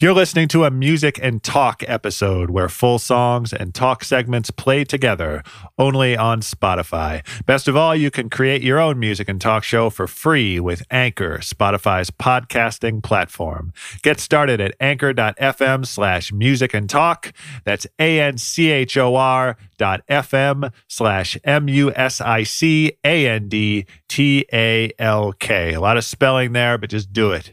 You're listening to a music and talk episode where full songs and talk segments play together only on Spotify. Best of all, you can create your own music and talk show for free with Anchor, Spotify's podcasting platform. Get started at anchor.fm slash music and talk. That's A N C H O R dot FM slash M U S I C A N D T A L K. A lot of spelling there, but just do it.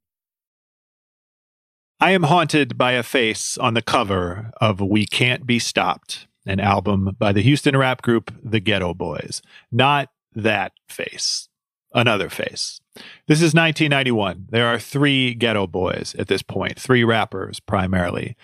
I am haunted by a face on the cover of We Can't Be Stopped, an album by the Houston rap group The Geto Boys. Not that face, another face. This is 1991. There are three Geto Boys at this point, three rappers primarily.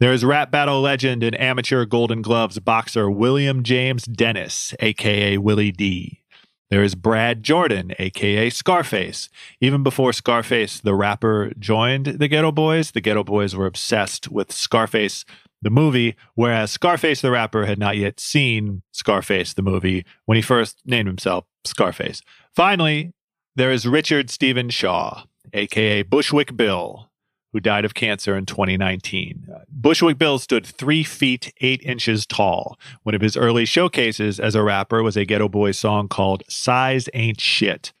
There is rap battle legend and amateur Golden Gloves boxer William James Dennis, aka Willie D. There is Brad Jordan, aka Scarface. Even before Scarface, the rapper, joined the Geto Boys, the Geto Boys were obsessed with Scarface, the movie, whereas Scarface, the rapper, had not yet seen Scarface, the movie, when he first named himself Scarface. Finally, there is Richard Stephen Shaw, aka Bushwick Bill, who died of cancer in 2019. Uh, Bushwick Bill stood three feet eight inches tall. One of his early showcases as a rapper was a Geto Boys song called Size Ain't Shit.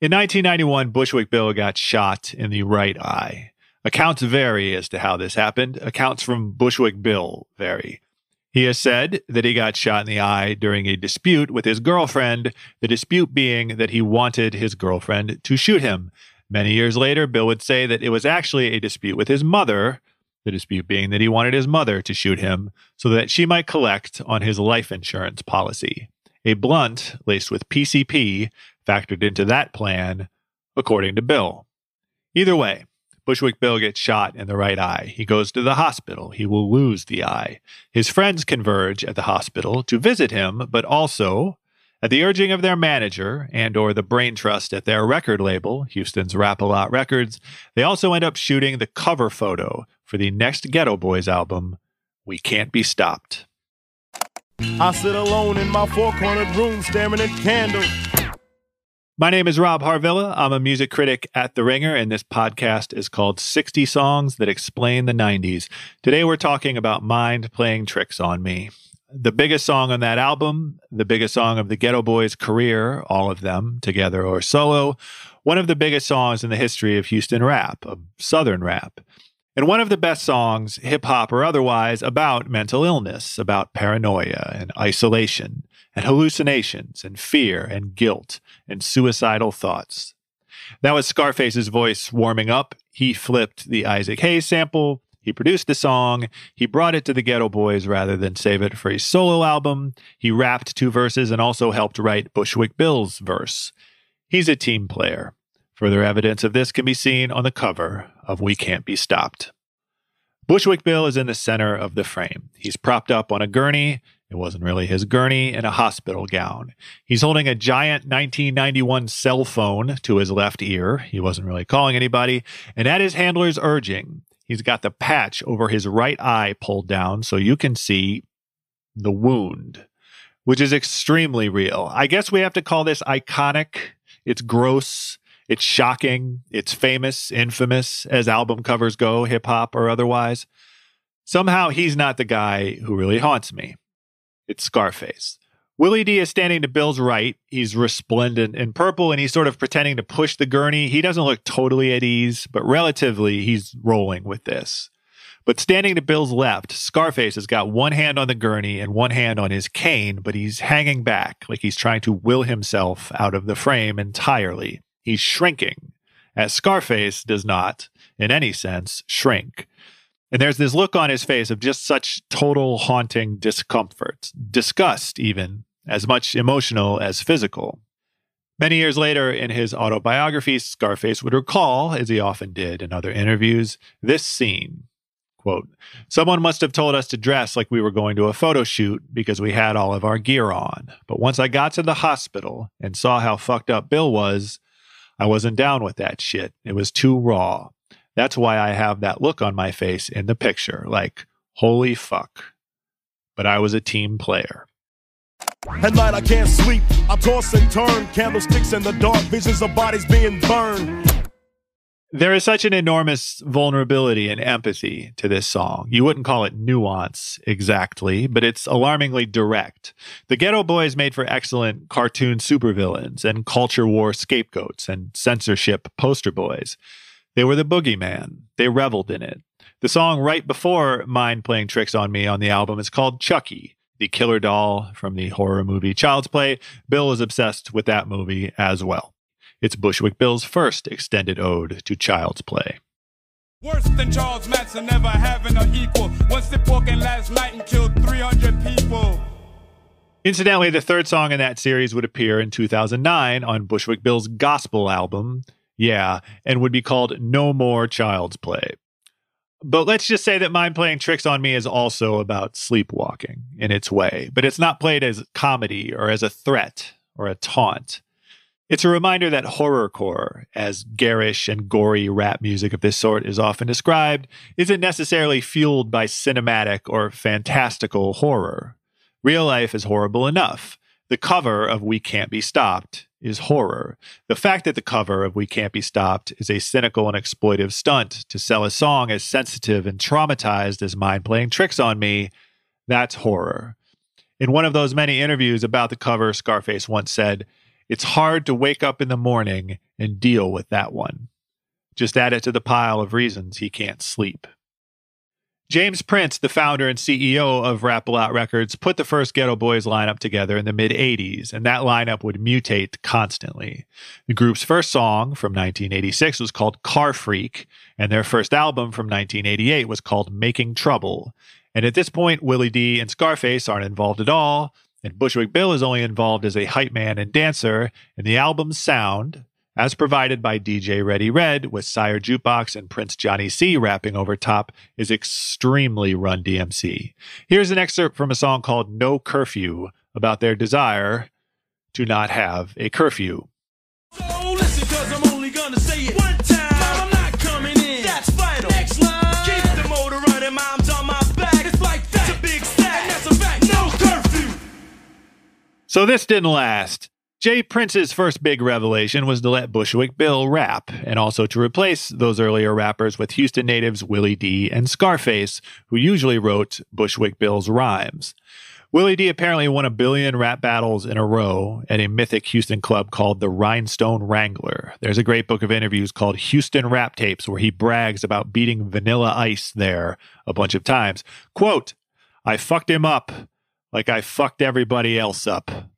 In 1991, Bushwick Bill got shot in the right eye. Accounts vary as to how this happened. Accounts from Bushwick Bill vary. He has said that he got shot in the eye during a dispute with his girlfriend, the dispute being that he wanted his girlfriend to shoot him. Many years later, Bill would say that it was actually a dispute with his mother, the dispute being that he wanted his mother to shoot him so that she might collect on his life insurance policy. A blunt laced with PCP factored into that plan, according to Bill. Either way, Bushwick Bill gets shot in the right eye. He goes to the hospital. He will lose the eye. His friends converge at the hospital to visit him, but also at the urging of their manager and or the brain trust at their record label, Houston's Rap-A-Lot Records, they also end up shooting the cover photo for the next Geto Boys album, We Can't Be Stopped. I sit alone in my four-cornered room staring at candles. My name is Rob Harvilla. I'm a music critic at The Ringer, and this podcast is called 60 Songs That Explain the 90s. Today we're talking about Mind Playing Tricks on Me the biggest song on that album, the biggest song of the Geto Boys' career, all of them together or solo, one of the biggest songs in the history of Houston rap, of Southern rap. And one of the best songs, hip hop or otherwise, about mental illness, about paranoia and isolation and hallucinations and fear and guilt and suicidal thoughts. That was Scarface's voice warming up. He flipped the Isaac Hayes sample he produced the song. He brought it to the Geto Boys rather than save it for a solo album. He rapped two verses and also helped write Bushwick Bill's verse. He's a team player. Further evidence of this can be seen on the cover of We Can't Be Stopped. Bushwick Bill is in the center of the frame. He's propped up on a gurney. It wasn't really his gurney in a hospital gown. He's holding a giant 1991 cell phone to his left ear. He wasn't really calling anybody. And at his handler's urging, He's got the patch over his right eye pulled down so you can see the wound, which is extremely real. I guess we have to call this iconic. It's gross. It's shocking. It's famous, infamous, as album covers go, hip hop or otherwise. Somehow he's not the guy who really haunts me. It's Scarface. Willie D is standing to Bill's right. He's resplendent in purple and he's sort of pretending to push the gurney. He doesn't look totally at ease, but relatively he's rolling with this. But standing to Bill's left, Scarface has got one hand on the gurney and one hand on his cane, but he's hanging back like he's trying to will himself out of the frame entirely. He's shrinking, as Scarface does not, in any sense, shrink. And there's this look on his face of just such total haunting discomfort, disgust, even, as much emotional as physical. Many years later, in his autobiography, Scarface would recall, as he often did in other interviews, this scene. Quote, Someone must have told us to dress like we were going to a photo shoot because we had all of our gear on. But once I got to the hospital and saw how fucked up Bill was, I wasn't down with that shit. It was too raw. That's why I have that look on my face in the picture, like, holy fuck. But I was a team player. At night I can't sleep. I toss and turn, candlesticks in the dark, visions of bodies being burned. There is such an enormous vulnerability and empathy to this song. You wouldn't call it nuance exactly, but it's alarmingly direct. The Geto Boys made for excellent cartoon supervillains and culture war scapegoats and censorship poster boys. They were the boogeyman. They reveled in it. The song right before Mind Playing Tricks on Me on the album is called Chucky, the killer doll from the horror movie Child's Play. Bill is obsessed with that movie as well. It's Bushwick Bill's first extended ode to Child's Play. Worse than Charles Manson, never having an equal. Once they broke last night and killed 300 people. Incidentally, the third song in that series would appear in 2009 on Bushwick Bill's gospel album, Yeah, and would be called No More Child's Play. But let's just say that Mind Playing Tricks on Me is also about sleepwalking in its way, but it's not played as comedy or as a threat or a taunt. It's a reminder that horrorcore, as garish and gory rap music of this sort is often described, isn't necessarily fueled by cinematic or fantastical horror. Real life is horrible enough. The cover of We Can't Be Stopped is horror. The fact that the cover of We Can't Be Stopped is a cynical and exploitive stunt to sell a song as sensitive and traumatized as Mind Playing Tricks on Me, that's horror. In one of those many interviews about the cover, Scarface once said, It's hard to wake up in the morning and deal with that one. Just add it to the pile of reasons he can't sleep. James Prince, the founder and CEO of Lot Records, put the first Ghetto Boys lineup together in the mid 80s, and that lineup would mutate constantly. The group's first song from 1986 was called Car Freak, and their first album from 1988 was called Making Trouble. And at this point, Willie D and Scarface aren't involved at all, and Bushwick Bill is only involved as a hype man and dancer, and the album's sound, as provided by DJ Ready Red, with Sire Jukebox and Prince Johnny C rapping over top, is extremely Run DMC. Here's an excerpt from a song called No Curfew about their desire to not have a curfew. So listen, cause I'm only gonna say it one time. I'm not coming in. That's final. Next line. Keep the motor running, mom's on my back. It's like that. It's a big stack. And that's a fact. No curfew. So this didn't last. Jay Prince's first big revelation was to let Bushwick Bill rap, and also to replace those earlier rappers with Houston natives Willie D and Scarface, who usually wrote Bushwick Bill's rhymes. Willie D apparently won a billion rap battles in a row at a mythic Houston club called the Rhinestone Wrangler. There's a great book of interviews called Houston Rap Tapes where he brags about beating Vanilla Ice there a bunch of times. Quote, I fucked him up like I fucked everybody else up.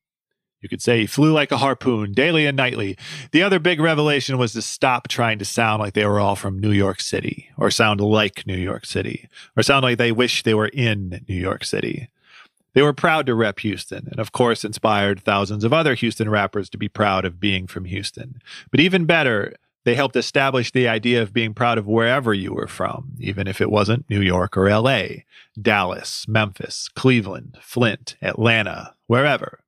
You could say he flew like a harpoon daily and nightly. The other big revelation was to stop trying to sound like they were all from New York City, or sound like New York City, or sound like they wish they were in New York City. They were proud to rep Houston, and of course inspired thousands of other Houston rappers to be proud of being from Houston. But even better, they helped establish the idea of being proud of wherever you were from, even if it wasn't New York or LA, Dallas, Memphis, Cleveland, Flint, Atlanta, wherever.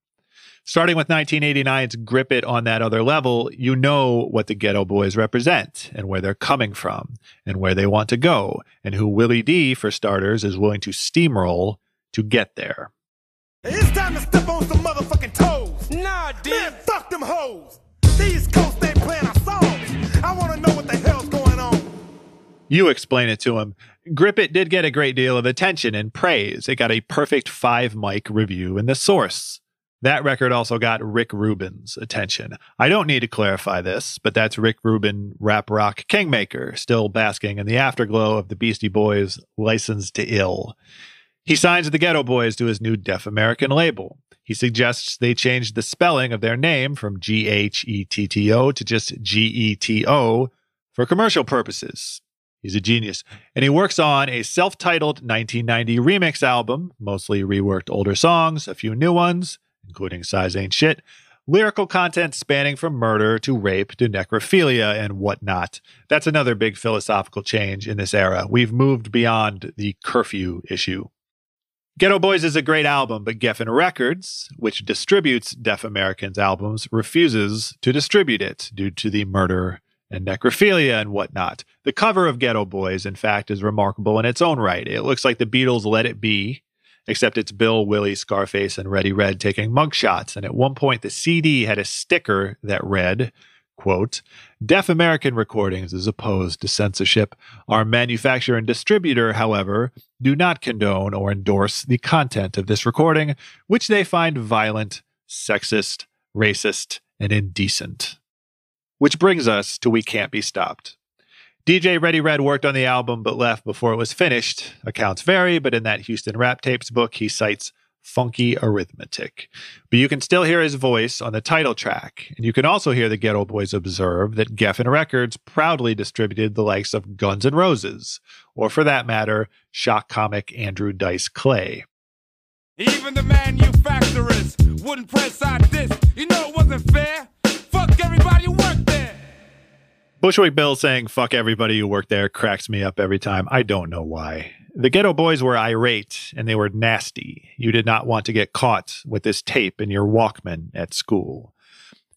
Starting with 1989's Grip It on that other level, you know what the Geto Boys represent and where they're coming from and where they want to go, and who Willie D, for starters, is willing to steamroll to get there. It's time to step on some motherfucking toes. Nah, Man, fuck them hoes. These coast ain't playing our songs. I want to know what the hell's going on. You explain it to him. Grip It did get a great deal of attention and praise. It got a perfect five mic review in The Source. That record also got Rick Rubin's attention. I don't need to clarify this, but that's Rick Rubin, rap rock kingmaker, still basking in the afterglow of the Beastie Boys' License to Ill. He signs the Ghetto Boys to his new Def American label. He suggests they change the spelling of their name from G H E T T O to just G E T O for commercial purposes. He's a genius. And he works on a self titled 1990 remix album, mostly reworked older songs, a few new ones, including Size Ain't Shit, lyrical content spanning from murder to rape to necrophilia and whatnot. That's another big philosophical change in this era. We've moved beyond the curfew issue. Geto Boys is a great album, but Geffen Records, which distributes Def Americans albums, refuses to distribute it due to the murder and necrophilia and whatnot. The cover of Geto Boys, in fact, is remarkable in its own right. It looks like the Beatles' Let It Be, except it's Bill, Willie, Scarface, and Ready Red taking mugshots. And at one point, the CD had a sticker that read, quote, Def American recordings is opposed to censorship. Our manufacturer and distributor, however, do not condone or endorse the content of this recording, which they find violent, sexist, racist, and indecent. Which brings us to We Can't Be Stopped. DJ Ready Red worked on the album but left before it was finished. Accounts vary, but in that Houston Rap Tapes book, he cites funky arithmetic. But you can still hear his voice on the title track. And you can also hear the Geto Boys observe that Geffen Records proudly distributed the likes of Guns N' Roses, or for that matter, shock comic Andrew Dice Clay. Even the manufacturers wouldn't press our disc. You know it wasn't fair. Fuck everybody who worked there. Bushwick Bill saying fuck everybody who worked there cracks me up every time. I don't know why. The Geto Boys were irate and they were nasty. You did not want to get caught with this tape in your Walkman at school.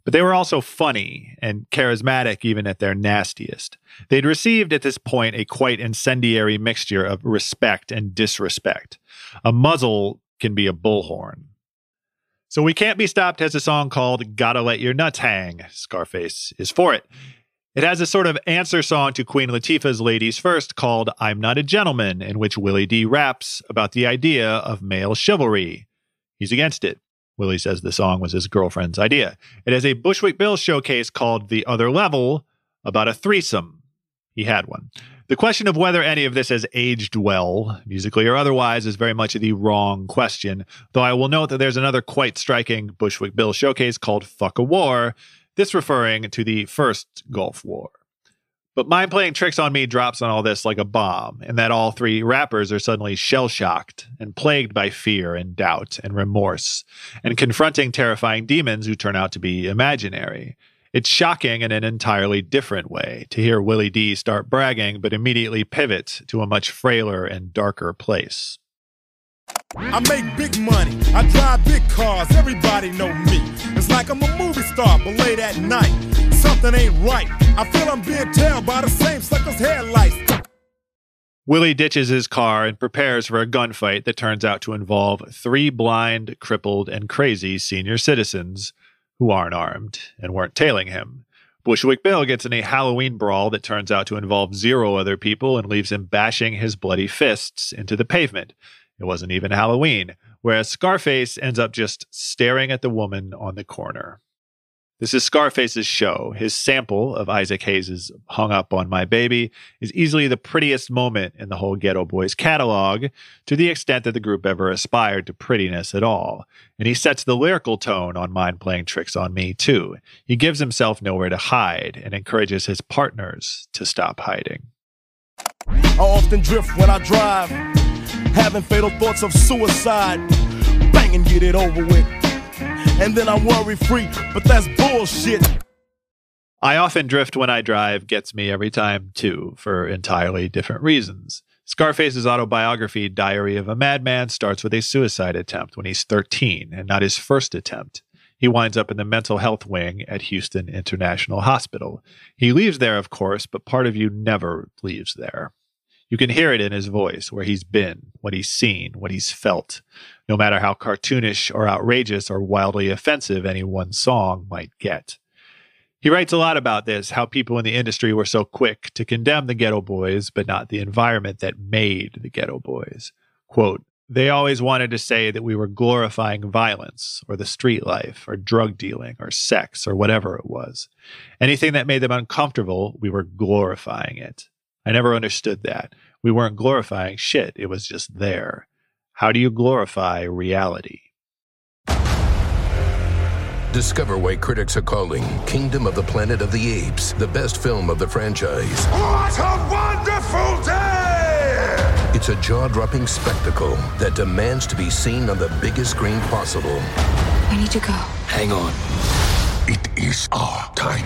But they were also funny and charismatic even at their nastiest. They'd received at this point a quite incendiary mixture of respect and disrespect. A muzzle can be a bullhorn. So We Can't Be Stopped has a song called Gotta Let Your Nuts Hang. Scarface is for it. It has a sort of answer song to Queen Latifah's Ladies First called I'm Not a Gentleman, in which Willie D raps about the idea of male chivalry. He's against it. Willie says the song was his girlfriend's idea. It has a Bushwick Bill showcase called The Other Level about a threesome. He had one. The question of whether any of this has aged well, musically or otherwise, is very much the wrong question, though I will note that there's another quite striking Bushwick Bill showcase called Fuck a War, this referring to the first Gulf War. But Mind Playing Tricks on Me drops on all this like a bomb, and that all three rappers are suddenly shell shocked and plagued by fear and doubt and remorse, and confronting terrifying demons who turn out to be imaginary. It's shocking in an entirely different way to hear Willie D start bragging, but immediately pivot to a much frailer and darker place. I make big money. I drive big cars. Everybody know me. It's like I'm a movie star, but late at night, something ain't right. I feel I'm being tailed by the same sucker's headlights. Willie ditches his car and prepares for a gunfight that turns out to involve three blind, crippled, and crazy senior citizens who aren't armed and weren't tailing him. Bushwick Bill gets in a Halloween brawl that turns out to involve zero other people and leaves him bashing his bloody fists into the pavement. It wasn't even Halloween, whereas Scarface ends up just staring at the woman on the corner. This is Scarface's show. His sample of Isaac Hayes' Hung Up on My Baby is easily the prettiest moment in the whole Geto Boys catalog, to the extent that the group ever aspired to prettiness at all. And he sets the lyrical tone on Mind Playing Tricks on Me, too. He gives himself nowhere to hide and encourages his partners to stop hiding. I often drift when I drive, having fatal thoughts of suicide. Bang and get it over with. And then I'm worry free, but that's bullshit. I often drift when I drive gets me every time, too, for entirely different reasons. Scarface's autobiography, Diary of a Madman, starts with a suicide attempt when he's 13 and not his first attempt. He winds up in the mental health wing at Houston International Hospital. He leaves there, of course, but part of you never leaves there. You can hear it in his voice, where he's been, what he's seen, what he's felt, no matter how cartoonish or outrageous or wildly offensive any one song might get. He writes a lot about this how people in the industry were so quick to condemn the Geto Boys, but not the environment that made the Geto Boys. Quote, They always wanted to say that we were glorifying violence or the street life or drug dealing or sex or whatever it was. Anything that made them uncomfortable, we were glorifying it. I never understood that. We weren't glorifying shit, it was just there. How do you glorify reality? Discover why critics are calling Kingdom of the Planet of the Apes the best film of the franchise. What a wonderful day! It's a jaw dropping spectacle that demands to be seen on the biggest screen possible. I need to go. Hang on. It is our time.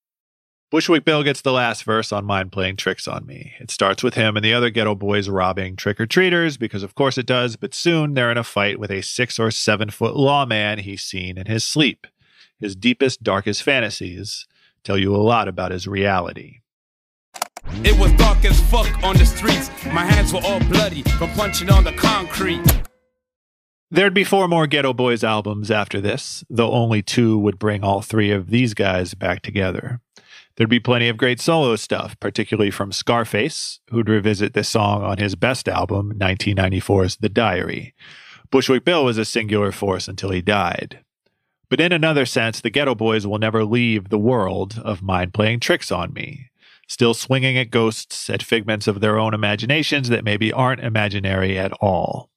Bushwick Bill gets the last verse on Mind Playing Tricks on Me. It starts with him and the other ghetto boys robbing trick or treaters, because of course it does, but soon they're in a fight with a six or seven foot lawman he's seen in his sleep. His deepest, darkest fantasies tell you a lot about his reality. It was dark as fuck on the streets. My hands were all bloody from punching on the concrete. There'd be four more Geto Boys albums after this, though only two would bring all three of these guys back together. There'd be plenty of great solo stuff, particularly from Scarface, who'd revisit this song on his best album, 1994's The Diary. Bushwick Bill was a singular force until he died. But in another sense, the Geto Boys will never leave the world of mind playing tricks on me, still swinging at ghosts, at figments of their own imaginations that maybe aren't imaginary at all.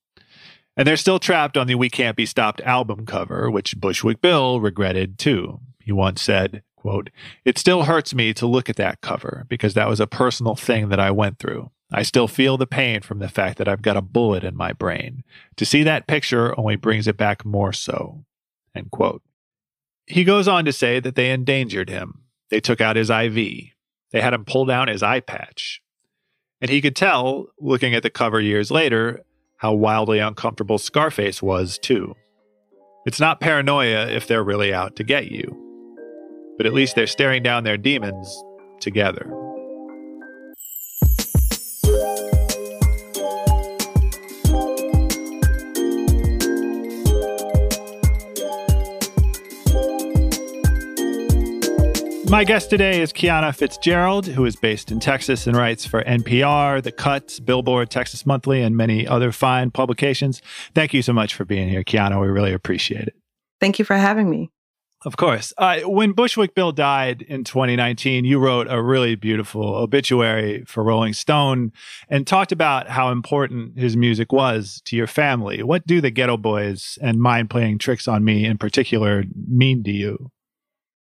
And they're still trapped on the We Can't Be Stopped album cover, which Bushwick Bill regretted too. He once said, quote, It still hurts me to look at that cover because that was a personal thing that I went through. I still feel the pain from the fact that I've got a bullet in my brain. To see that picture only brings it back more so. End quote. He goes on to say that they endangered him. They took out his IV. They had him pull down his eye patch. And he could tell, looking at the cover years later, how wildly uncomfortable Scarface was, too. It's not paranoia if they're really out to get you, but at least they're staring down their demons together. My guest today is Kiana Fitzgerald, who is based in Texas and writes for NPR, The Cut, Billboard, Texas Monthly, and many other fine publications. Thank you so much for being here, Kiana. We really appreciate it. Thank you for having me. Of course. Uh, when Bushwick Bill died in 2019, you wrote a really beautiful obituary for Rolling Stone and talked about how important his music was to your family. What do the Geto Boys and Mind Playing Tricks on Me in particular mean to you?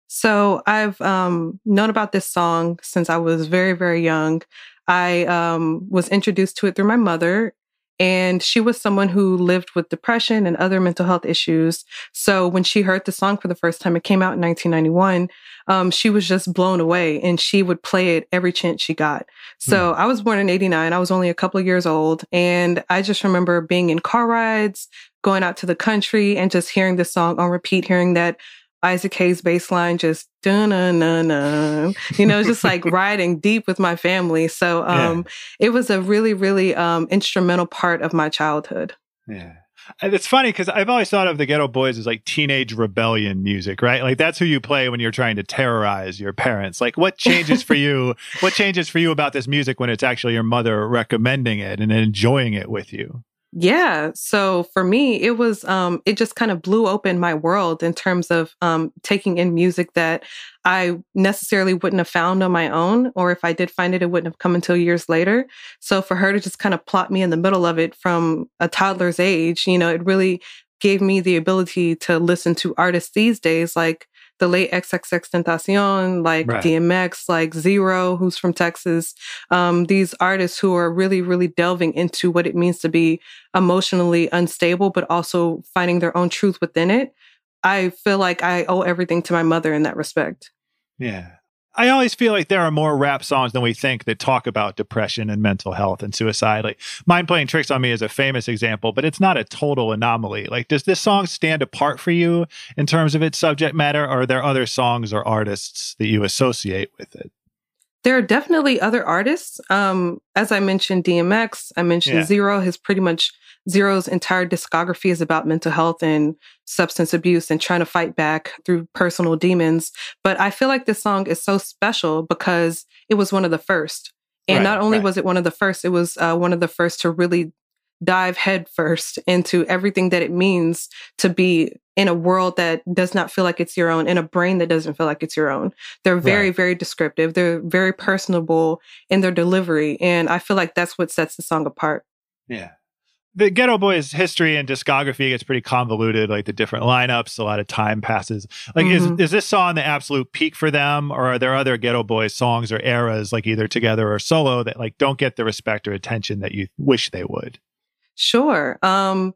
So I've um, known about this song since I was very, very young. I um, was introduced to it through my mother, and she was someone who lived with depression and other mental health issues. So when she heard the song for the first time, it came out in 1991. Um, she was just blown away, and she would play it every chance she got. So I was born in '89. I was only a couple of years old, and I just remember being in car rides, going out to the country, and just hearing this song on repeat, hearing that Isaac Hayes bass line just dun dun dun you know, just like riding deep with my family. So um yeah. it was a really, really um instrumental part of my childhood. Yeah. And it's funny because I've always thought of the Geto Boys as like teenage rebellion music, right? Like that's who you play when you're trying to terrorize your parents. Like what changes for you? What changes for you about this music when it's actually your mother recommending it and enjoying it with you? Yeah. So for me, it was, um, it just kind of blew open my world in terms of um, taking in music that I necessarily wouldn't have found on my own. Or if I did find it, it wouldn't have come until years later. So for her to just kind of plot me in the middle of it from a toddler's age, you know, it really gave me the ability to listen to artists these days like the late XXXTentacion, like Right. DMX, like Zero, who's from Texas. Um, these artists who are really, really delving into what it means to be emotionally unstable, but also finding their own truth within it. I feel like I owe everything to my mother in that respect. Yeah. I always feel like there are more rap songs than we think that talk about depression and mental health and suicide. Like Mind Playing Tricks on Me is a famous example, but it's not a total anomaly. Like, does this song stand apart for you in terms of its subject matter, or are there other songs or artists that you associate with it? There are definitely other artists. Um, as I mentioned, DMX, I mentioned Yeah. Zero. His pretty much Zero's entire discography is about mental health and substance abuse and trying to fight back through personal demons. But I feel like this song is so special because it was one of the first. And Right, not only right. was it one of the first, it was uh, one of the first to really dive headfirst into everything that it means to be in a world that does not feel like it's your own, in a brain that doesn't feel like it's your own. They're very, Right. very descriptive. They're very personable in their delivery. And I feel like that's what sets the song apart. Yeah. The Geto Boys history and discography gets pretty convoluted, like the different lineups, a lot of time passes. Like, Mhm. is is this song the absolute peak for them, or are there other Geto Boys songs or eras, like either together or solo, that like don't get the respect or attention that you wish they would? Sure. Um,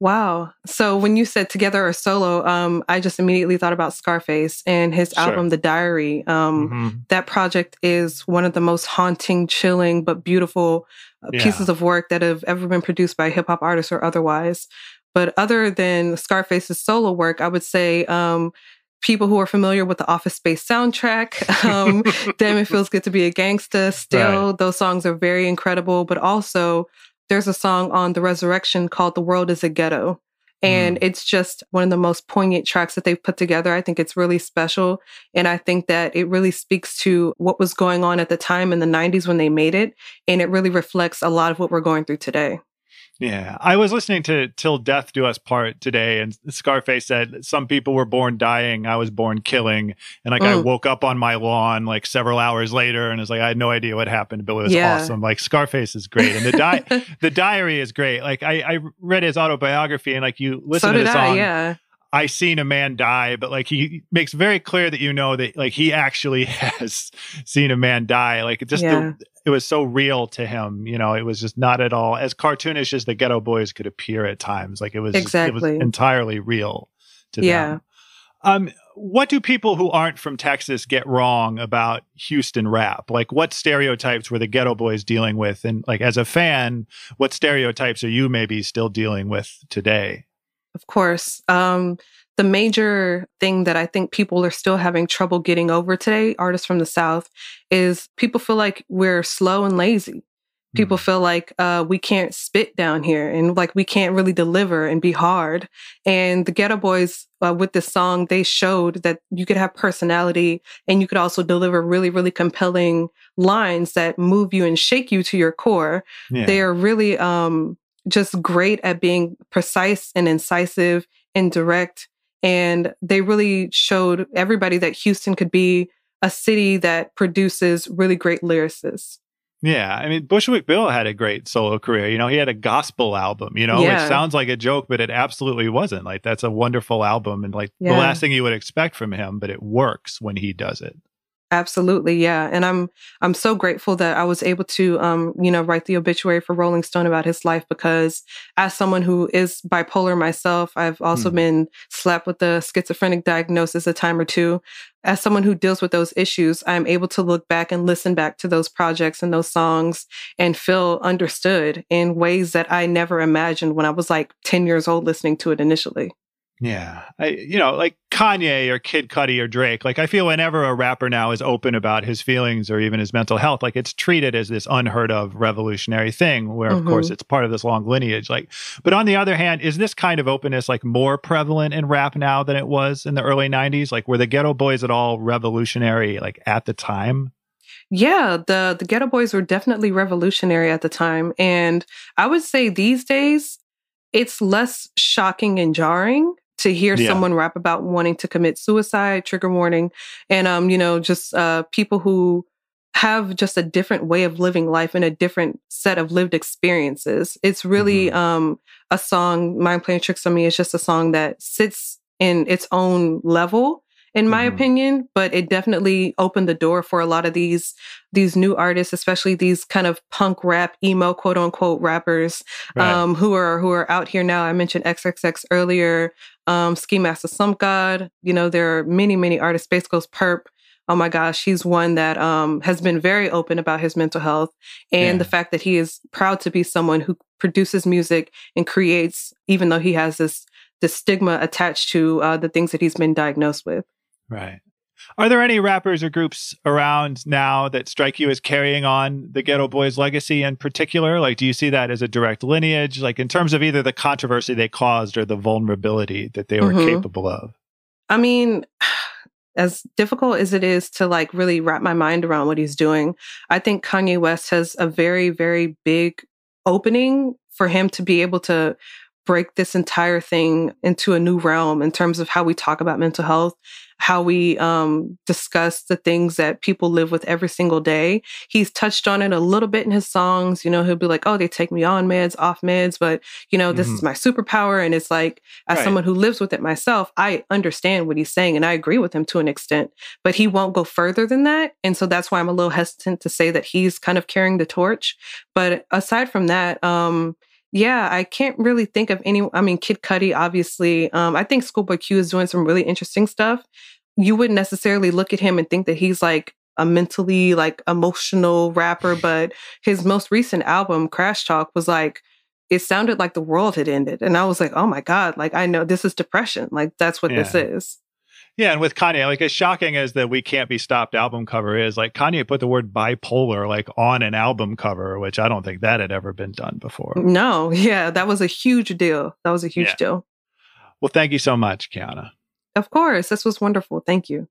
wow. So when you said together or solo, um, I just immediately thought about Scarface and his Sure. album, The Diary. Um, Mhm. that project is one of the most haunting, chilling, but beautiful uh, Yeah. pieces of work that have ever been produced by a hip hop artist or otherwise. But other than Scarface's solo work, I would say um, people who are familiar with the Office Space soundtrack, um, Damn It Feels Good to Be a Gangsta, still, those songs are very incredible. But also, there's a song on The Resurrection called The World is a Ghetto. And mm. it's just one of the most poignant tracks that they've put together. I think it's really special. And I think that it really speaks to what was going on at the time in the 90s when they made it. And it really reflects a lot of what we're going through today. Yeah, I was listening to "Till Death Do Us Part" today, and Scarface said some people were born dying, I was born killing, and like I Mm. woke up on my lawn like several hours later, and it's like I had no idea what happened, but it was Yeah. awesome. Like Scarface is great, and the di- the diary is great. Like I, I read his autobiography, and like you listen so to the I, song, yeah. I seen a man die, but like he makes very clear that you know that like he actually has seen a man die. Like just Yeah. the, it was so real to him. You know, it was just not at all as cartoonish as the Geto Boys could appear at times. Like it was exactly it was entirely real to Yeah. them. Um, what do people who aren't from Texas get wrong about Houston rap? Like, what stereotypes were the Ghetto Boys dealing with? And like, as a fan, what stereotypes are you maybe still dealing with today? Of course. Um, the major thing that I think people are still having trouble getting over today, artists from the South, is people feel like we're slow and lazy. People feel like uh, we can't spit down here and like we can't really deliver and be hard. And the Geto Boys, uh, with this song, they showed that you could have personality and you could also deliver really, really compelling lines that move you and shake you to your core Yeah. they are really um just great at being precise and incisive and direct and they really showed everybody that Houston could be a city that produces really great lyricists. Yeah, I mean Bushwick Bill had a great solo career. You know, he had a gospel album. You know, Yeah. which sounds like a joke, but it absolutely wasn't. Like that's a wonderful album, and like the last thing you would expect from him. But it works when he does it. Absolutely, yeah. And I'm I'm so grateful that I was able to um, you know, write the obituary for Rolling Stone about his life because as someone who is bipolar myself, I've also Hmm. been slapped with the schizophrenic diagnosis a time or two. As someone who deals with those issues, I'm able to look back and listen back to those projects and those songs and feel understood in ways that I never imagined when I was like 10 years old listening to it initially. Yeah, I you know like Kanye or Kid Cudi or Drake. Like I feel whenever a rapper now is open about his feelings or even his mental health, like it's treated as this unheard of revolutionary thing. Where of course Mhm. it's part of this long lineage. Like, but on the other hand, is this kind of openness like more prevalent in rap now than it was in the early '90s? Like, were the Geto Boys at all revolutionary like at the time? Yeah, the the Geto Boys were definitely revolutionary at the time, and I would say these days it's less shocking and jarring to hear Yeah. someone rap about wanting to commit suicide, trigger warning, and um, you know, just uh, people who have just a different way of living life and a different set of lived experiences. It's really um a song. Mind playing tricks on me is just a song that sits in its own level in my opinion but it definitely opened the door for a lot of these these new artists especially these kind of punk rap emo quote unquote rappers Right. um who are who are out here now. I mentioned xxx earlier um Ski Mask the Slump God. You know there are many many artists. Spaceghostpurrp. Oh my gosh he's one that um has been very open about his mental health and the fact that he is proud to be someone who produces music and creates even though he has this this stigma attached to uh, the things that he's been diagnosed with Right. Are there any rappers or groups around now that strike you as carrying on the Geto Boys legacy in particular? Like, do you see that as a direct lineage, like in terms of either the controversy they caused or the vulnerability that they were Mhm. capable of? I mean, as difficult as it is to like really wrap my mind around what he's doing, I think Kanye West has a very, very big opening for him to be able to break this entire thing into a new realm in terms of how we talk about mental health, how we um, discuss the things that people live with every single day. He's touched on it a little bit in his songs. You know, he'll be like, oh, they take me on meds, off meds, but, you know, this is Mhm. my superpower. And it's like, as Right. someone who lives with it myself, I understand what he's saying and I agree with him to an extent, but he won't go further than that. And so that's why I'm a little hesitant to say that he's kind of carrying the torch. But aside from that, um, yeah, I can't really think of any. I mean, Kid Cudi, obviously. Um, I think Schoolboy Q is doing some really interesting stuff. You wouldn't necessarily look at him and think that he's like a mentally like emotional rapper, but his most recent album, Crash Talk, was like it sounded like the world had ended, and I was like, oh my god, like I know this is depression. Like that's what this is. Yeah, and with Kanye, like as shocking as the "We Can't Be Stopped" album cover is, like Kanye put the word bipolar like on an album cover, which I don't think that had ever been done before. No, yeah, that was a huge deal. That was a huge Yeah. deal. Well, thank you so much, Kiana. Of course, this was wonderful. Thank you.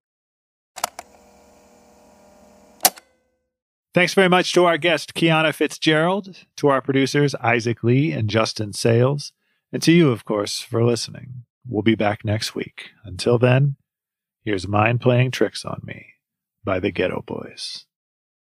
Thanks very much to our guest, Kiana Fitzgerald, to our producers, Isaac Lee and Justin Sayles, and to you, of course, for listening. We'll be back next week. Until then, here's Mind Playing Tricks on Me by the Geto Boys.